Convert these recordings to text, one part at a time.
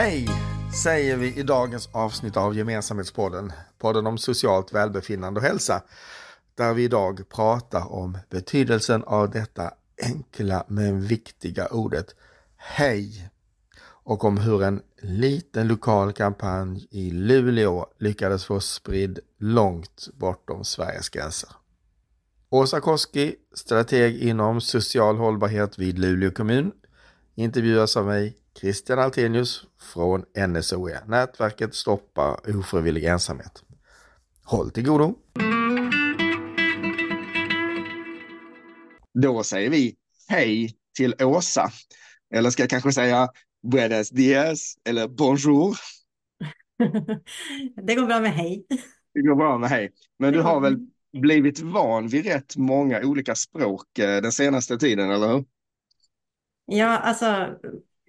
Hej säger vi i dagens avsnitt av Gemensamhetspodden, podden om socialt välbefinnande och hälsa, där vi idag pratar om betydelsen av detta enkla men viktiga ordet Hej och om hur en liten lokal kampanj i Luleå lyckades få spridd långt bortom Sveriges gränser. Åsa Koski, strateg inom social hållbarhet vid Luleå kommun, intervjuas av mig, Christian Altenius från NSOE, nätverket Stoppa ofrivillig ensamhet. Håll till godo! Då säger vi hej till Åsa. Eller ska jag kanske säga buenos dias eller bonjour. Det går bra med hej. Det går bra med hej. Men du har väl blivit van vid rätt många olika språk eh, den senaste tiden, eller hur? Ja, alltså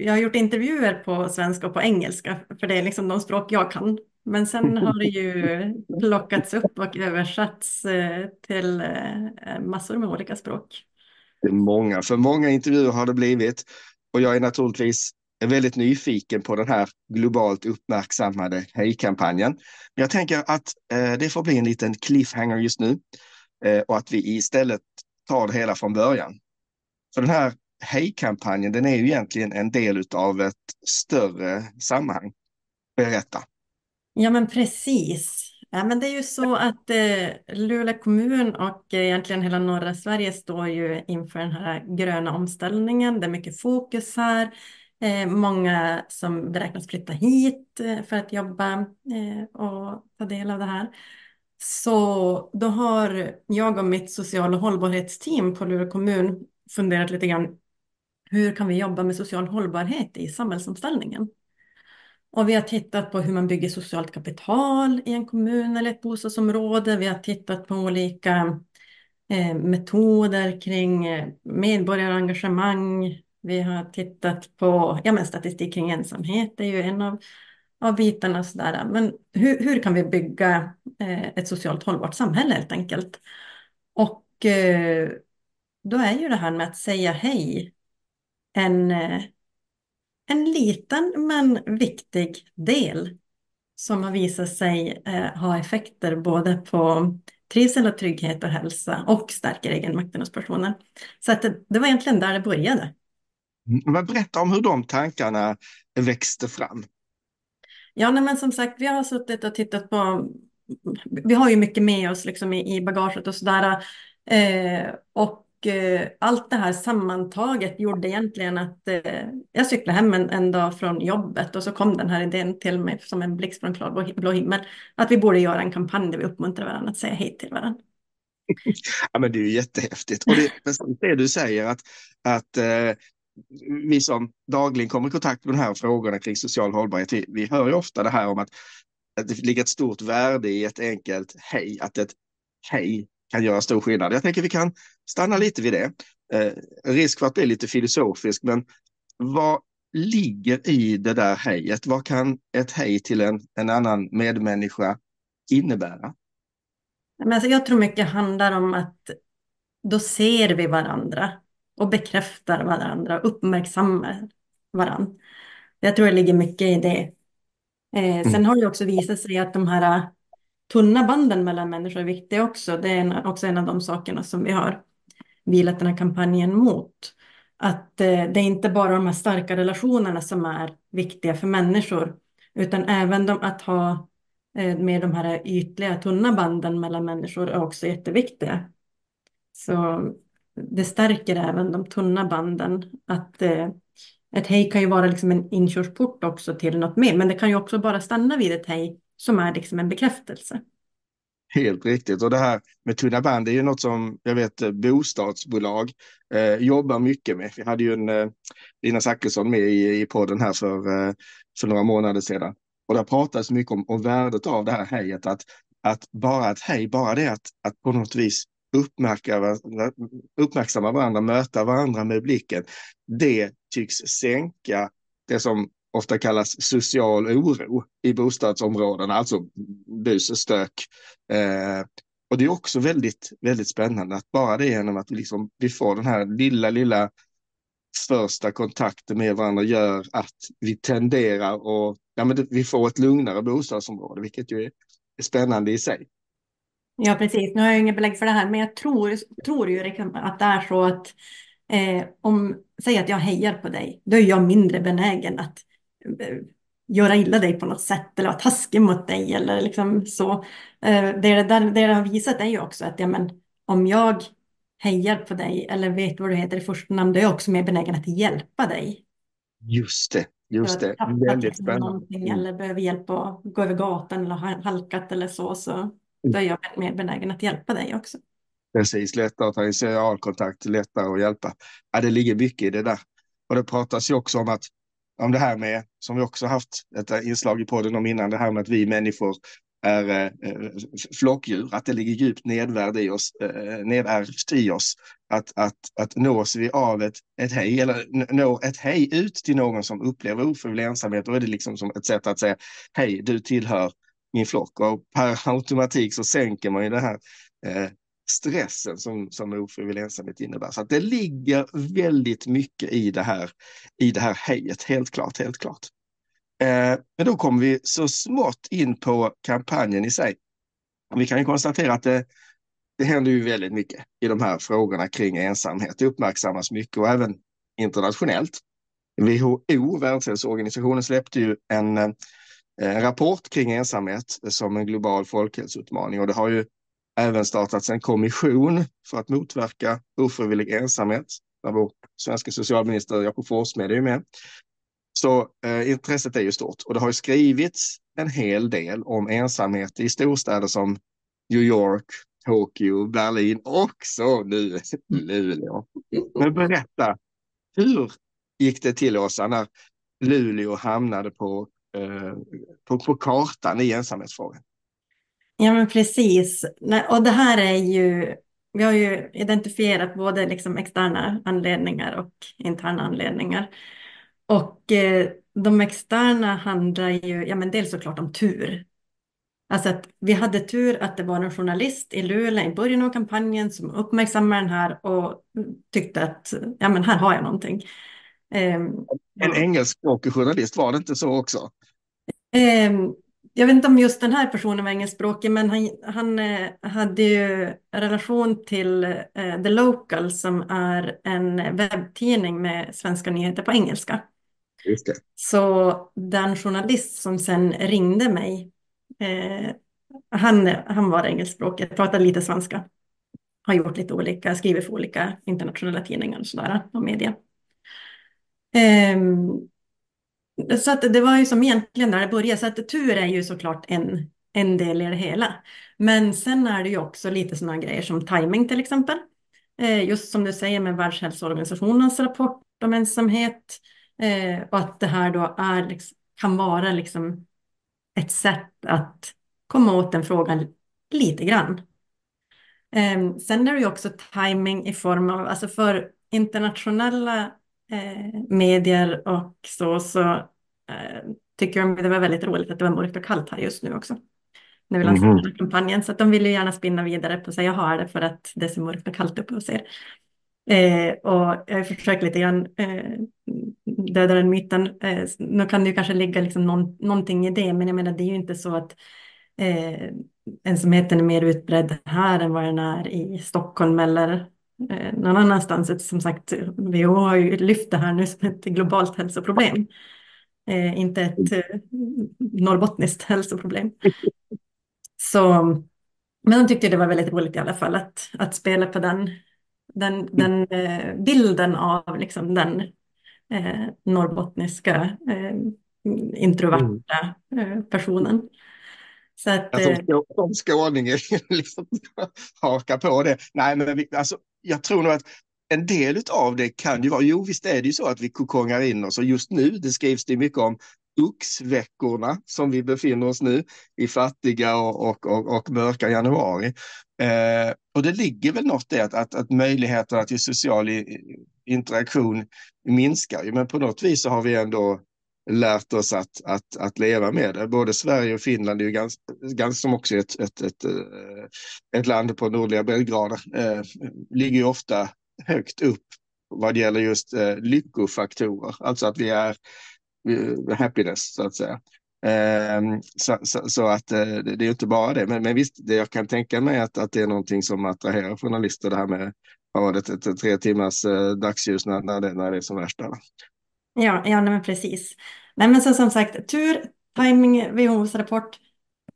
jag har gjort intervjuer på svenska och på engelska, för det är liksom de språk jag kan. Men sen har det ju plockats upp och översatts eh, till eh, massor med olika språk. Det är många, för många intervjuer har det blivit. Och jag är naturligtvis väldigt nyfiken på den här globalt uppmärksammade Hej-kampanjen. Jag tänker att eh, det får bli en liten cliffhanger just nu och att vi istället tar det hela från början. För den här Hej-kampanjen, den är ju egentligen en del av ett större sammanhang. Berätta. Ja, men precis. Ja, men det är ju så att eh, Luleå kommun och eh, egentligen hela norra Sverige står ju inför den här gröna omställningen. Det är mycket fokus här. Eh, många som beräknas flytta hit eh, för att jobba eh, och ta del av det här. Så då har jag och mitt social och hållbarhetsteam på Luleå kommun funderat lite grann. Hur kan vi jobba med social hållbarhet i samhällsomställningen? Och vi har tittat på hur man bygger socialt kapital i en kommun eller ett bostadsområde. Vi har tittat på olika eh, metoder kring eh, medborgarengagemang. Vi har tittat på ja, men statistik kring ensamhet. Det är ju en av, av bitarna. Sådär. Men hur, hur kan vi bygga eh, ett socialt hållbart samhälle helt enkelt? Och eh, då är ju det här med att säga hej en eh, en liten men viktig del som har visat sig eh, ha effekter både på trivsel och trygghet och hälsa och stärker egenmakten hos personer. Så att det, det var egentligen där det började. Men berätta om hur de tankarna växte fram. Ja, nej, men som sagt, vi har suttit och tittat på, vi har ju mycket med oss liksom i, i bagaget och sådär. Eh, och Eh, allt det här sammantaget gjorde egentligen att eh, jag cyklade hem en, en, dag från jobbet och så kom den här idén till mig som en blixt från klar blå himmel. Att vi borde göra en kampanj där vi uppmuntrar varandra att säga hej till varandra. Ja, men det är ju jättehäftigt. Och det men det du säger att, att eh, vi som dagligen kommer i kontakt med de här frågorna kring social hållbarhet, vi, vi hör ju ofta det här om att, att det ligger ett stort värde i ett enkelt hej, att ett hej kan göra stor skillnad. Jag tänker vi kan stanna lite vid det. Eh, risk för att bli lite filosofisk, men vad ligger i det där hejet? Vad kan ett hej till en, en annan medmänniska innebära? Men alltså jag tror mycket handlar om att då ser vi varandra och bekräftar varandra, uppmärksammar varandra. Jag tror det ligger mycket i det. Eh, mm. Sen har det också visat sig att de här tunna banden mellan människor är viktiga också. Det är också en av de sakerna som vi har vilat den här kampanjen mot. Att eh, det är inte bara de här starka relationerna som är viktiga för människor, utan även de, att ha eh, med de här ytliga, tunna banden mellan människor är också jätteviktiga. Så det stärker även de tunna banden. Att eh, ett hej kan ju vara liksom en inkörsport också till något mer, men det kan ju också bara stanna vid ett hej som är liksom en bekräftelse. Helt riktigt. Och det här med tunna band är ju något som jag vet eh, bostadsbolag eh, jobbar mycket med. Vi hade ju en eh, Lina Zachrisson med i, i podden här för, eh, för några månader sedan. Och där pratades mycket om, om värdet av det här hejet. Att, att bara ett hej, bara det att, att på något vis uppmärksamma varandra, möta varandra med blicken. Det tycks sänka det som ofta kallas social oro i bostadsområdena, alltså bus och stök. Eh, och det är också väldigt, väldigt spännande att bara det genom att liksom, vi får den här lilla, lilla första kontakten med varandra gör att vi tenderar och ja, men det, vi får ett lugnare bostadsområde, vilket ju är, är spännande i sig. Ja, precis. Nu har jag inget belägg för det här, men jag tror, tror ju liksom att det är så att eh, om, säg att jag hejar på dig, då är jag mindre benägen att göra illa dig på något sätt eller vara taskig mot dig eller liksom så. Eh, det, det, det, det har visat är ju också att ja, men, om jag hejar på dig eller vet vad du heter i första namn, då är jag också mer benägen att hjälpa dig. Just det, just det. Väldigt spännande. Mm. Eller behöver hjälp att gå över gatan eller har halkat eller så, så då är jag mer benägen att hjälpa dig också. Precis, lättare att ha initialkontakt, lättare att hjälpa. Ja, det ligger mycket i det där. Och det pratas ju också om att om det här med, som vi också haft ett eh, inslag i podden om innan, det här med att vi människor är eh, flockdjur, att det ligger djupt nedvärd i oss, eh, nedärvt i oss. Att, att, att nås vi av ett, ett hej, eller når ett hej ut till någon som upplever ofrivillig ensamhet, då är det liksom som ett sätt att säga hej, du tillhör min flock. Och per automatik så sänker man ju det här eh, stressen som, som ofrivillig ensamhet innebär. Så att det ligger väldigt mycket i det här, i det här hejet, helt klart, helt klart. Eh, men då kommer vi så smått in på kampanjen i sig. Vi kan ju konstatera att det, det händer ju väldigt mycket i de här frågorna kring ensamhet. Det uppmärksammas mycket och även internationellt. WHO, Världshälsoorganisationen, släppte ju en, eh, en rapport kring ensamhet som en global folkhälsoutmaning och det har ju även startats en kommission för att motverka ofrivillig ensamhet där vår svenska socialminister Jakob Forssmed är med. Så eh, intresset är ju stort och det har ju skrivits en hel del om ensamhet i storstäder som New York, Tokyo, Berlin och så nu Luleå. Men berätta, hur gick det till Åsa när Luleå hamnade på, eh, på, på kartan i ensamhetsfrågan? Ja, men precis. Och det här är ju, vi har ju identifierat både liksom externa anledningar och interna anledningar. Och eh, de externa handlar ju, ja men dels såklart om tur. Alltså att vi hade tur att det var en journalist i Luleå i början av kampanjen som uppmärksammade den här och tyckte att ja men här har jag någonting. Um, en engelskspråkig journalist, var det inte så också? Um, jag vet inte om just den här personen var engelskspråkig, men han, han eh, hade ju relation till eh, The Local som är en webbtidning med svenska nyheter på engelska. Just det. Så den journalist som sen ringde mig, eh, han, han var engelskspråkig, pratade lite svenska. Har gjort lite olika, skriver för olika internationella tidningar och sådär, och media. Um, så att det var ju som egentligen när det började, så att tur är ju såklart en, en del i det hela. Men sen är det ju också lite sådana grejer som timing till exempel. Eh, just som du säger med Världshälsoorganisationens rapport om ensamhet. Eh, och att det här då är, liksom, kan vara liksom ett sätt att komma åt den frågan lite grann. Eh, sen är det ju också timing i form av, alltså för internationella eh, medier och så, så eh, tycker de det var väldigt roligt att det var mörkt och kallt här just nu också. När vi lanserade mm. kampanjen. Så att de ville gärna spinna vidare på sig, jag har det för att det är så mörkt och kallt uppe hos er. Eh, och jag har försökt lite grann eh, döda den myten. Eh, nu kan det ju kanske ligga liksom någon, någonting i det, men jag menar det är ju inte så att eh, ensamheten är mer utbredd här än vad den är i Stockholm eller eh, någon annanstans. Som sagt, WHO har ju lyft det här nu som ett globalt hälsoproblem. Eh, inte ett eh, norrbottniskt hälsoproblem. Så, men de tyckte det var väldigt roligt i alla fall att, att spela på den, den, den eh, bilden av liksom den eh, norrbottniska eh, introverta mm. personen. Så att, alltså, som skåning liksom, haka på det. Nej, men vi, alltså, jag tror nog att en del av det kan ju vara, jo visst är det ju så att vi kokongar in oss och just nu, det skrivs det mycket om oxveckorna som vi befinner oss nu i fattiga och, och, och, och mörka januari. Eh, och det ligger väl något i att, att, att möjligheterna till social interaktion minskar. Men på något vis så har vi ändå lärt oss att, att, att leva med det. Både Sverige och Finland är ju ganska, ganska som också ett, ett, ett, eh, ett land på nordliga breddgrader, eh, ligger ju ofta högt upp vad gäller just eh, lyckofaktorer, alltså att vi är eh, happiness så att säga. Eh, så, så, så, att eh, det är inte bara det, men, men visst, det jag kan tänka mig att, att det är någonting som attraherar journalister, det här med vad det, tre timmars eh, dagsljus när, när, det, när det är som värst. Ja, ja nej, men precis. Nej, men så, som sagt, tur, timing, WHOs rapport,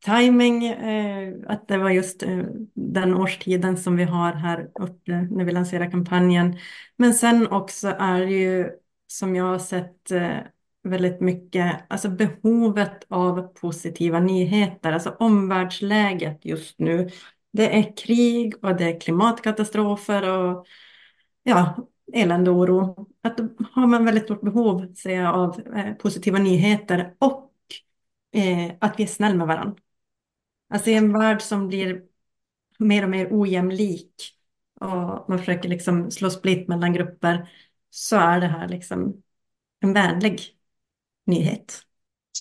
timing, eh, att det var just eh, den årstiden som vi har här uppe när vi lanserar kampanjen. Men sen också är det ju, som jag har sett, eh, väldigt mycket, alltså behovet av positiva nyheter, alltså omvärldsläget just nu. Det är krig och det är klimatkatastrofer och ja, elände och oro. Att då har man väldigt stort behov säger jag, av eh, positiva nyheter och eh, att vi är snälla med varandra. Alltså i en värld som blir mer och mer ojämlik och man försöker liksom slå split mellan grupper så är det här liksom en vänlig nyhet.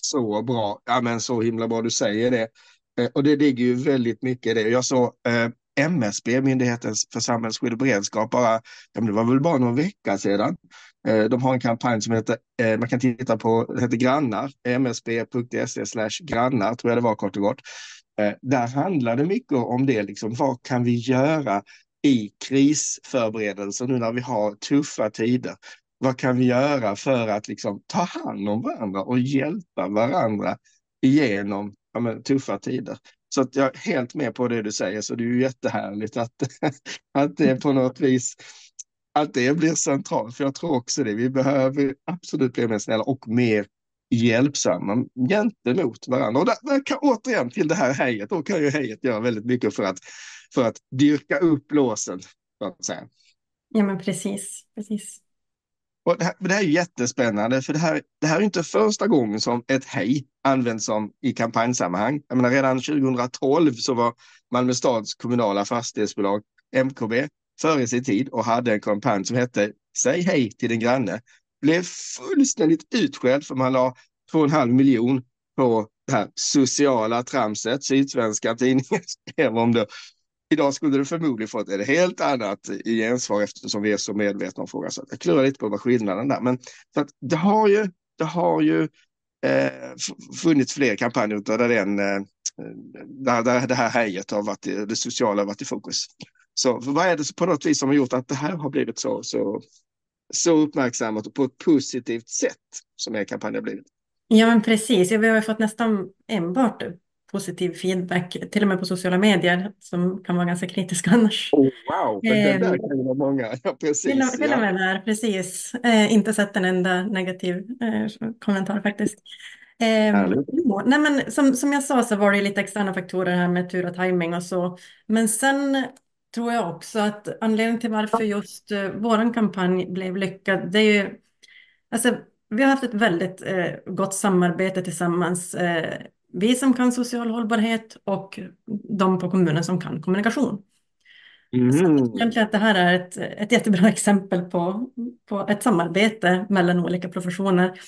Så bra, ja men så himla bra du säger det. Eh, och det ligger ju väldigt mycket i det. Jag såg MSB, Myndigheten för samhällsskydd och beredskap, bara, ja, det var väl bara någon vecka sedan. Eh, de har en kampanj som heter, eh, man kan titta på, det heter Grannar, msb.se slash grannar tror jag det var kort och gott. Eh, där handlar det mycket om det, liksom, vad kan vi göra i krisförberedelser nu när vi har tuffa tider? Vad kan vi göra för att liksom, ta hand om varandra och hjälpa varandra igenom ja, men, tuffa tider? Så att jag är helt med på det du säger, så det är ju jättehärligt att, att det på något vis att det blir centralt. För jag tror också det. Vi behöver absolut bli mer snälla och mer hjälpsamma gentemot varandra. Och där, där kan, återigen till det här hejet, då kan ju hejet göra väldigt mycket för att, för att dyrka upp låsen. Så att säga. Ja men precis, precis. Och det, här, det här är jättespännande, för det här, det här är inte första gången som ett hej används som i kampanjsammanhang. Jag menar, redan 2012 så var Malmö stads kommunala fastighetsbolag MKB före sin tid och hade en kampanj som hette Säg hej till din granne. Blev fullständigt utskälld för man la 2,5 miljon på det här sociala tramset. Sydsvenska tidningen skrev om det Idag skulle du förmodligen fått ett helt annat gensvar eftersom vi är så medvetna om frågan. Så jag klurar lite på vad skillnaden där. Men så att det har ju, det har ju eh, funnits fler kampanjer där, den, eh, där, där det här hejet har varit, det sociala har varit i fokus. Så vad är det på något vis som har gjort att det här har blivit så, så, så uppmärksammat och på ett positivt sätt som er kampanj har blivit? Ja, men precis. Vi har fått nästan enbart positiv feedback, till och med på sociala medier, som kan vara ganska kritisk annars. Oh, wow, men det där ehm, kan ju vara många. Ja, precis. Till, till och med där, precis. Eh, inte sett en enda negativ eh, kommentar faktiskt. Eh, jo, nej men som, som jag sa så var det lite externa faktorer här med tur och timing och så. Men sen tror jag också att anledningen till varför just eh, vår kampanj blev lyckad, det är ju, alltså vi har haft ett väldigt eh, gott samarbete tillsammans. Eh, vi som kan social hållbarhet och de på kommunen som kan kommunikation. Mm. Så egentligen att det här är ett, ett jättebra exempel på, på ett samarbete mellan olika professioner.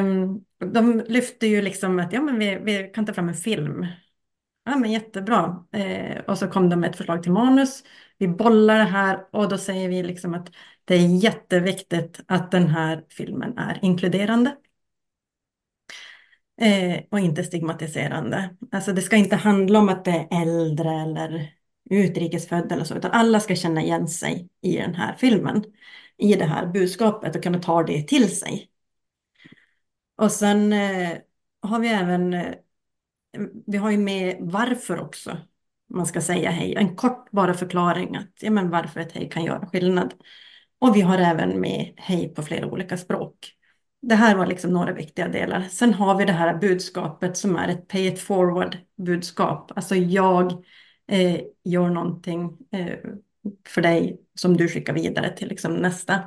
Um, de lyfter ju liksom att ja, men vi, vi kan ta fram en film. Ja, men jättebra. Eh, och så kom de med ett förslag till manus. Vi bollar det här och då säger vi liksom att det är jätteviktigt att den här filmen är inkluderande eh, och inte stigmatiserande. Alltså det ska inte handla om att det är äldre eller utrikesfödda eller så, utan alla ska känna igen sig i den här filmen, i det här budskapet och kunna ta det till sig. Och sen eh, har vi även, eh, vi har ju med varför också man ska säga hej, en kort bara förklaring att ja, men varför ett hej kan göra skillnad. Och vi har även med hej på flera olika språk. Det här var liksom några viktiga delar. Sen har vi det här budskapet som är ett pay it forward budskap. Alltså jag eh, gör någonting eh, för dig som du skickar vidare till liksom nästa.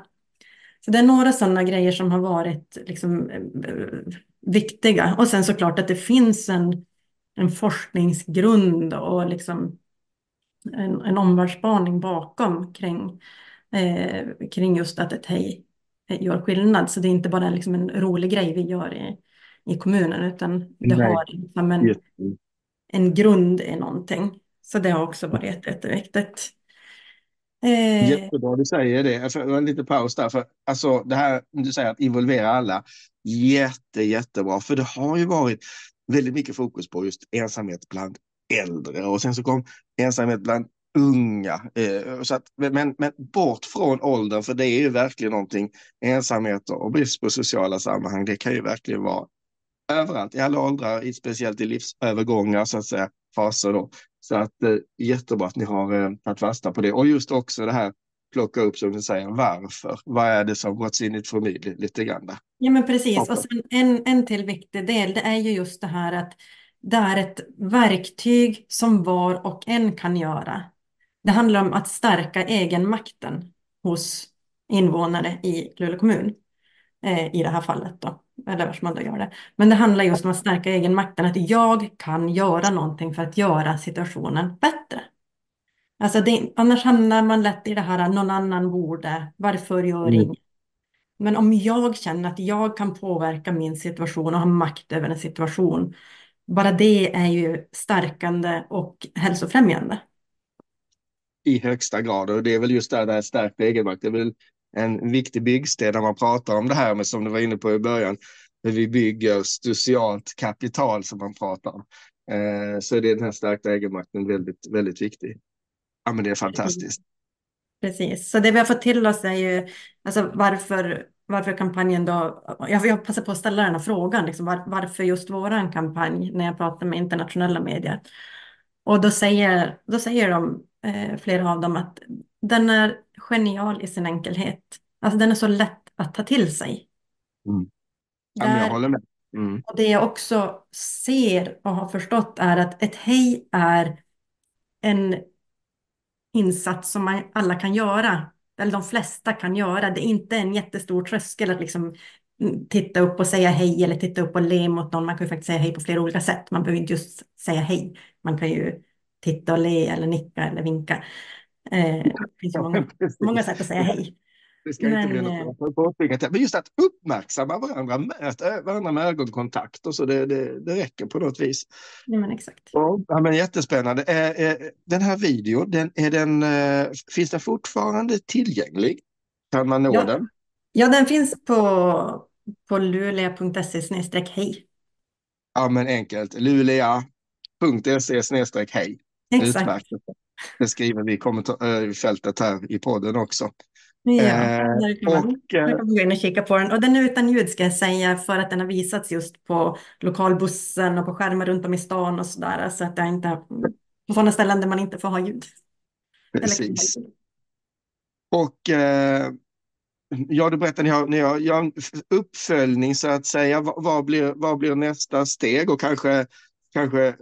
Så det är några sådana grejer som har varit liksom, eh, viktiga. Och sen såklart att det finns en, en forskningsgrund och liksom en, en omvärldsspaning bakom kring, eh, kring just att ett hej gör skillnad. Så det är inte bara liksom en rolig grej vi gör i, i kommunen, utan det Nej. har liksom en, en grund i någonting. Så det har också varit jätteviktigt. Eh... Jättebra du säger det. För, en liten paus där. För, alltså, det här du säger att involvera alla. Jätte, jättebra. För det har ju varit väldigt mycket fokus på just ensamhet bland äldre och sen så kom ensamhet bland unga. Eh, så att, men, men bort från åldern, för det är ju verkligen någonting, ensamhet och brist på sociala sammanhang, det kan ju verkligen vara överallt, i alla åldrar, speciellt i livsövergångar så att säga, faser då. Så att eh, jättebra att ni har eh, tagit fasta på det. Och just också det här plocka upp som du säger, varför? Vad är det som what's in for me lite grann? Där. Ja men precis, och sen en, en till viktig del, det är ju just det här att det är ett verktyg som var och en kan göra. Det handlar om att stärka egenmakten hos invånare i Luleå kommun. Eh, I det här fallet då, eller vars man då gör det. Men det handlar just om att stärka egenmakten, att jag kan göra någonting för att göra situationen bättre. Alltså det, annars hamnar man lätt i det här, någon annan borde, varför gör mm. ingen? Men om jag känner att jag kan påverka min situation och ha makt över en situation, bara det är ju stärkande och hälsofrämjande. I högsta grad och det är väl just där det här stärkt egenmakt, det är väl en viktig byggsten när man pratar om det här med som du var inne på i början, hur vi bygger socialt kapital som man pratar om. Eh, så är det den här stärkta egenmakten väldigt, väldigt viktig. Ja, men det är fantastiskt. Precis, så det vi har fått till oss är ju alltså varför, varför kampanjen då, jag, jag passar på att ställa den här frågan, liksom, var, varför just våran kampanj när jag pratar med internationella medier. Och då säger, då säger de, eh, flera av dem, att den är genial i sin enkelhet. Alltså den är så lätt att ta till sig. Mm. Där, jag håller med. Mm. Och det jag också ser och har förstått är att ett hej är en insats som man, alla kan göra, eller de flesta kan göra. Det är inte en jättestor tröskel att liksom titta upp och säga hej eller titta upp och le mot någon. Man kan ju faktiskt säga hej på flera olika sätt. Man behöver inte just säga hej. Man kan ju titta och le eller nicka eller vinka. Eh, det finns många, många sätt att säga hej. Det ska men, inte bli något eh. Men just att uppmärksamma varandra, möta varandra med ögonkontakt och så, det, det, det räcker på något vis. Ja, men exakt. Ja, men jättespännande. Den här videon, den, är den, eh, finns den fortfarande tillgänglig? Kan man nå ja. den? Ja, den finns på, på luleå.se hej. Ja, men enkelt. luleå.se hej. Exakt. Utmärkt. Det skriver vi i fältet här i podden också. Ja, eh, där kan man, och, där kan man gå in och kika på den. Och den är utan ljud ska jag säga för att den har visats just på lokalbussen och på skärmar runt om i stan och sådär. Så att det inte på sådana ställen där man inte får ha ljud. Precis. Och eh, ja, du berättade ni har, ni har, har en uppföljning så att säga. Vad, vad, blir, vad blir nästa steg och kanske, kanske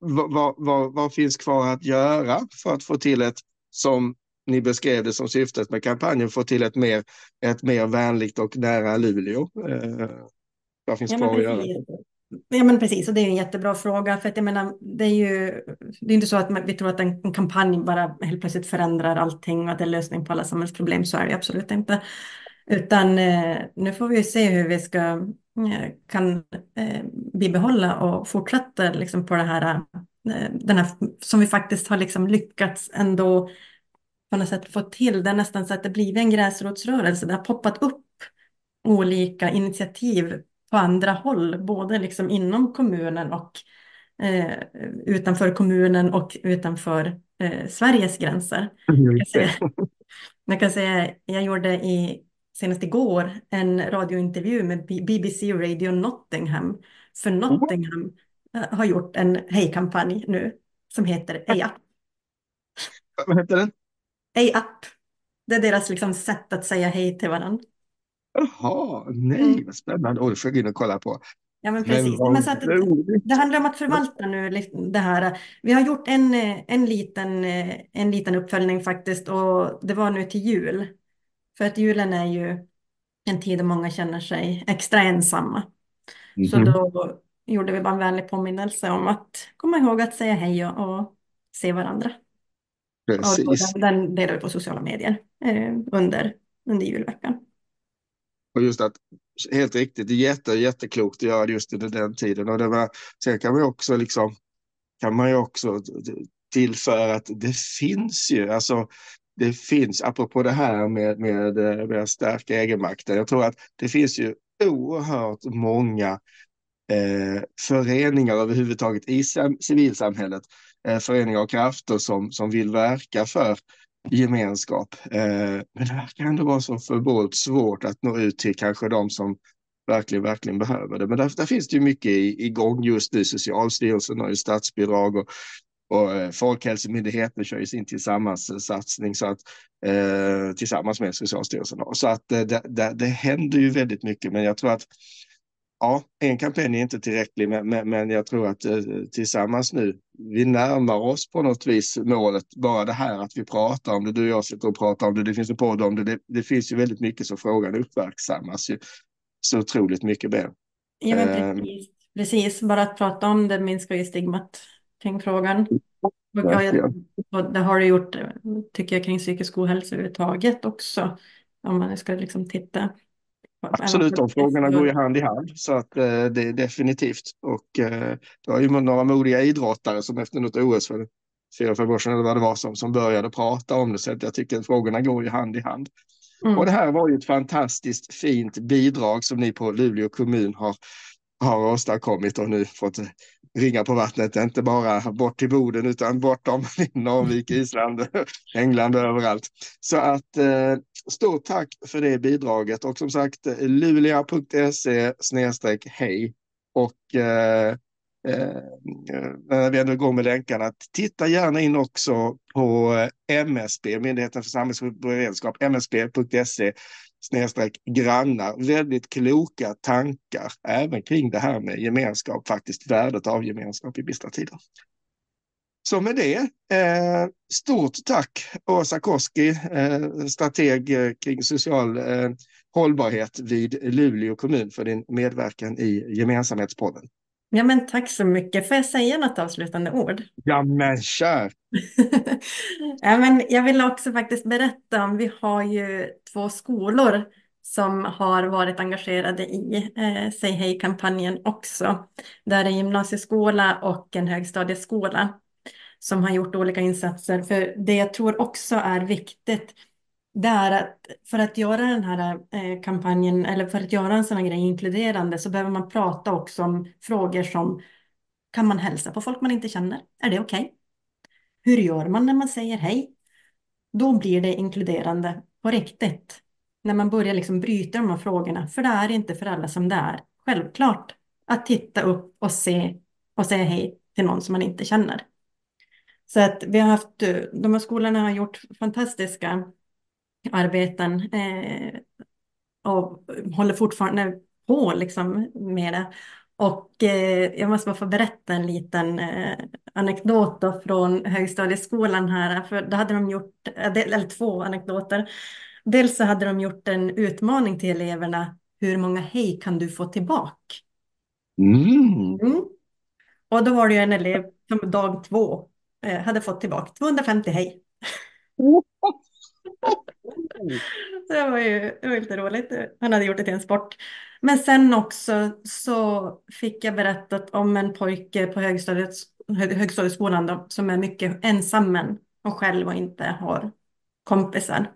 vad, vad, vad finns kvar att göra för att få till ett som ni beskrev det som syftet med kampanjen, få till ett mer, ett mer vänligt och nära Luleå? Eh, vad finns ja, kvar att göra? Ja men precis, och det är en jättebra fråga. För att jag menar, det är ju det är inte så att vi tror att en, en kampanj bara helt plötsligt förändrar allting och att det är lösning på alla samhällsproblem. Så är det absolut inte. Utan eh, nu får vi se hur vi ska eh, kan eh, bibehålla och fortsätta liksom på det här, eh, den här som vi faktiskt har liksom lyckats ändå på något sätt få till det, är nästan så att det blivit en gräsrotsrörelse. Det har poppat upp olika initiativ på andra håll, både liksom inom kommunen och eh, utanför kommunen och utanför eh, Sveriges gränser. Jag, säga, jag kan säga, jag gjorde i, senast igår en radiointervju med BBC Radio Nottingham, för Nottingham eh, har gjort en hejkampanj nu som heter EA. Vad heter den? App. Det är deras liksom sätt att säga hej till varandra. Jaha, nej mm. vad spännande. Oh, det får jag gå in och kolla på. Ja, men precis. Men, men så att, det handlar om att förvalta nu det här. Vi har gjort en, en, liten, en liten uppföljning faktiskt och det var nu till jul. För att julen är ju en tid då många känner sig extra ensamma. Mm. Så mhm. då gjorde vi bara en vänlig påminnelse om att komma ihåg att säga hej och, och se varandra. Precis. Och den delar vi på sociala medier eh, under, under julveckan. Och just att, helt riktigt, det är jätte, jätteklokt att göra det just under den tiden. Och det var, sen kan man ju också, liksom, kan man ju också tillföra att det finns ju, alltså det finns, apropå det här med, med, med att stärka egenmakten, jag tror att det finns ju oerhört många eh, föreningar överhuvudtaget i civilsamhället, eh, föreningar och krafter som, som vill verka för gemenskap. Eh, men det verkar ändå vara så förbålt svårt att nå ut till kanske de som verkligen, verkligen behöver det. Men där, där finns det ju mycket igång just nu. Socialstyrelsen har ju statsbidrag och, och eh, Folkhälsomyndigheten kör ju sin tillsammanssatsning så att, eh, tillsammans med Socialstyrelsen. Så att eh, det, det, det händer ju väldigt mycket men jag tror att ja, en kampanj är inte tillräcklig, men, men, men jag tror att eh, tillsammans nu, vi närmar oss på något vis målet. Bara det här att vi pratar om det, du och jag sitter och pratar om det, det finns en podd om det, det, det finns ju väldigt mycket så frågan uppmärksammas ju så otroligt mycket mer. Ja, men ehm. precis. precis, bara att prata om det minskar ju stigmat kring frågan. Och jag, och det har det gjort, tycker jag, kring psykisk ohälsa överhuvudtaget också. Om man ska liksom titta Absolut, de frågorna går ju hand i hand så att eh, det är definitivt. Och eh, det var ju några modiga idrottare som efter något OS för fyra, fem år sedan eller vad det var som, som började prata om det. Så att jag tycker att frågorna går ju hand i hand. Mm. Och det här var ju ett fantastiskt fint bidrag som ni på Luleå kommun har, har åstadkommit och nu fått ringar på vattnet, inte bara bort till Boden utan bortom Norrvik, Island, England och överallt. Så att eh, stort tack för det bidraget. Och som sagt lulia.se snedstreck hej. Och eh, eh, när vi ändå går med länkarna, titta gärna in också på eh, MSB, Myndigheten för samhällsberedskap, msb.se snedstreck grannar. Väldigt kloka tankar även kring det här med gemenskap, faktiskt värdet av gemenskap i bistra tider. Så med det, eh, stort tack Åsa Koski, eh, strateg eh, kring social eh, hållbarhet vid Luleå kommun för din medverkan i gemensamhetspodden. Ja, men tack så mycket. Får jag säga något avslutande ord? Ja, men kör! ja, men jag vill också faktiskt berätta om, vi har ju två skolor som har varit engagerade i eh, Säg hej-kampanjen också. Där är gymnasieskola och en högstadieskola som har gjort olika insatser. För det jag tror också är viktigt, det är att för att göra den här eh, kampanjen eller för att göra en sån här grej inkluderande så behöver man prata också om frågor som kan man hälsa på folk man inte känner? Är det okej? Okay? Hur gör man när man säger hej? Då blir det inkluderande på riktigt. När man börjar liksom bryta de här frågorna, för det är inte för alla som det är. Självklart att titta upp och se och säga hej till någon som man inte känner. Så att vi har haft, eh, de här skolorna har gjort fantastiska arbeten eh, och håller fortfarande på liksom med det. Och eh, jag måste bara få berätta en liten eh, anekdot då från högstadieskolan här, för då hade de gjort, eh, eller två anekdoter. Dels så hade de gjort en utmaning till eleverna, hur många hej kan du få tillbaka? Mm. Mm. Och då var det ju en elev som dag två eh, hade fått tillbaka 250 hej det var ju det var lite roligt. Han hade gjort det till en sport. Men sen också så fick jag berättat om en pojke på högstadiet, högstadieskolan då, som är mycket ensam och själv och inte har kompisar.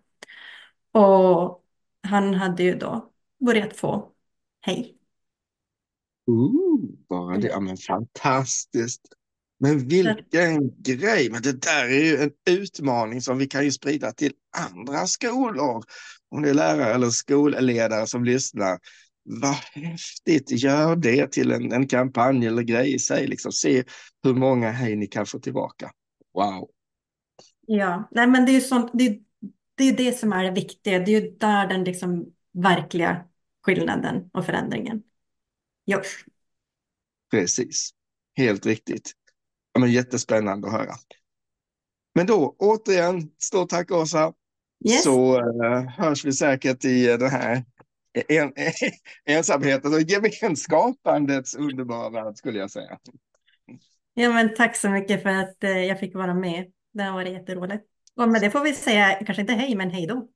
Och han hade ju då börjat få hej. Ooh, bara det, ja, men fantastiskt. Men vilken grej! Men det där är ju en utmaning som vi kan ju sprida till andra skolor. Om det är lärare eller skolledare som lyssnar. Vad häftigt! Gör det till en, en kampanj eller grej i sig. Liksom. Se hur många hej ni kan få tillbaka. Wow! Ja, nej men det är ju sånt, det, det är det som är det viktiga. Det är ju där den liksom verkliga skillnaden och förändringen görs. Precis, helt riktigt. Ja, men jättespännande att höra. Men då återigen, stort tack Åsa. Yes. Så uh, hörs vi säkert i den här en, ensamheten och gemenskapandets underbara värld skulle jag säga. Ja, men tack så mycket för att uh, jag fick vara med. Det har varit jätteroligt. Och med det får vi säga, kanske inte hej, men hej då.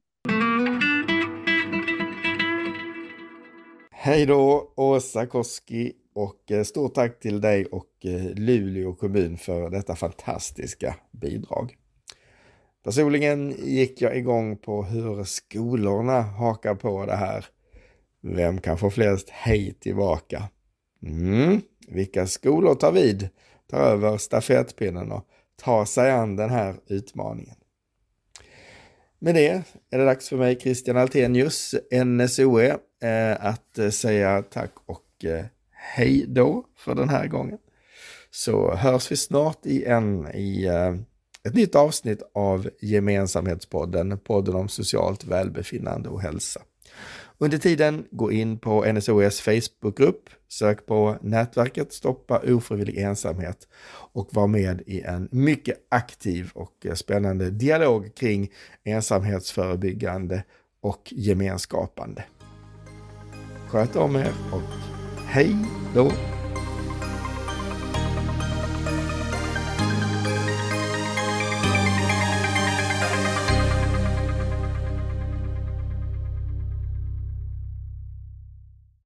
Hej då, Åsa Koski och eh, stort tack till dig och eh, Luleå kommun för detta fantastiska bidrag. Personligen gick jag igång på hur skolorna hakar på det här. Vem kan få flest hej tillbaka? Mm. Vilka skolor tar vid, tar över stafettpinnen och tar sig an den här utmaningen? Med det är det dags för mig, Christian Altenius, NSOE, eh, att säga tack och hej då för den här gången. Så hörs vi snart igen i eh, ett nytt avsnitt av Gemensamhetspodden, podden om socialt välbefinnande och hälsa. Under tiden, gå in på NSOS Facebookgrupp, sök på nätverket Stoppa ofrivillig ensamhet och var med i en mycket aktiv och eh, spännande dialog kring ensamhetsförebyggande och gemenskapande. Sköt om er och hej då!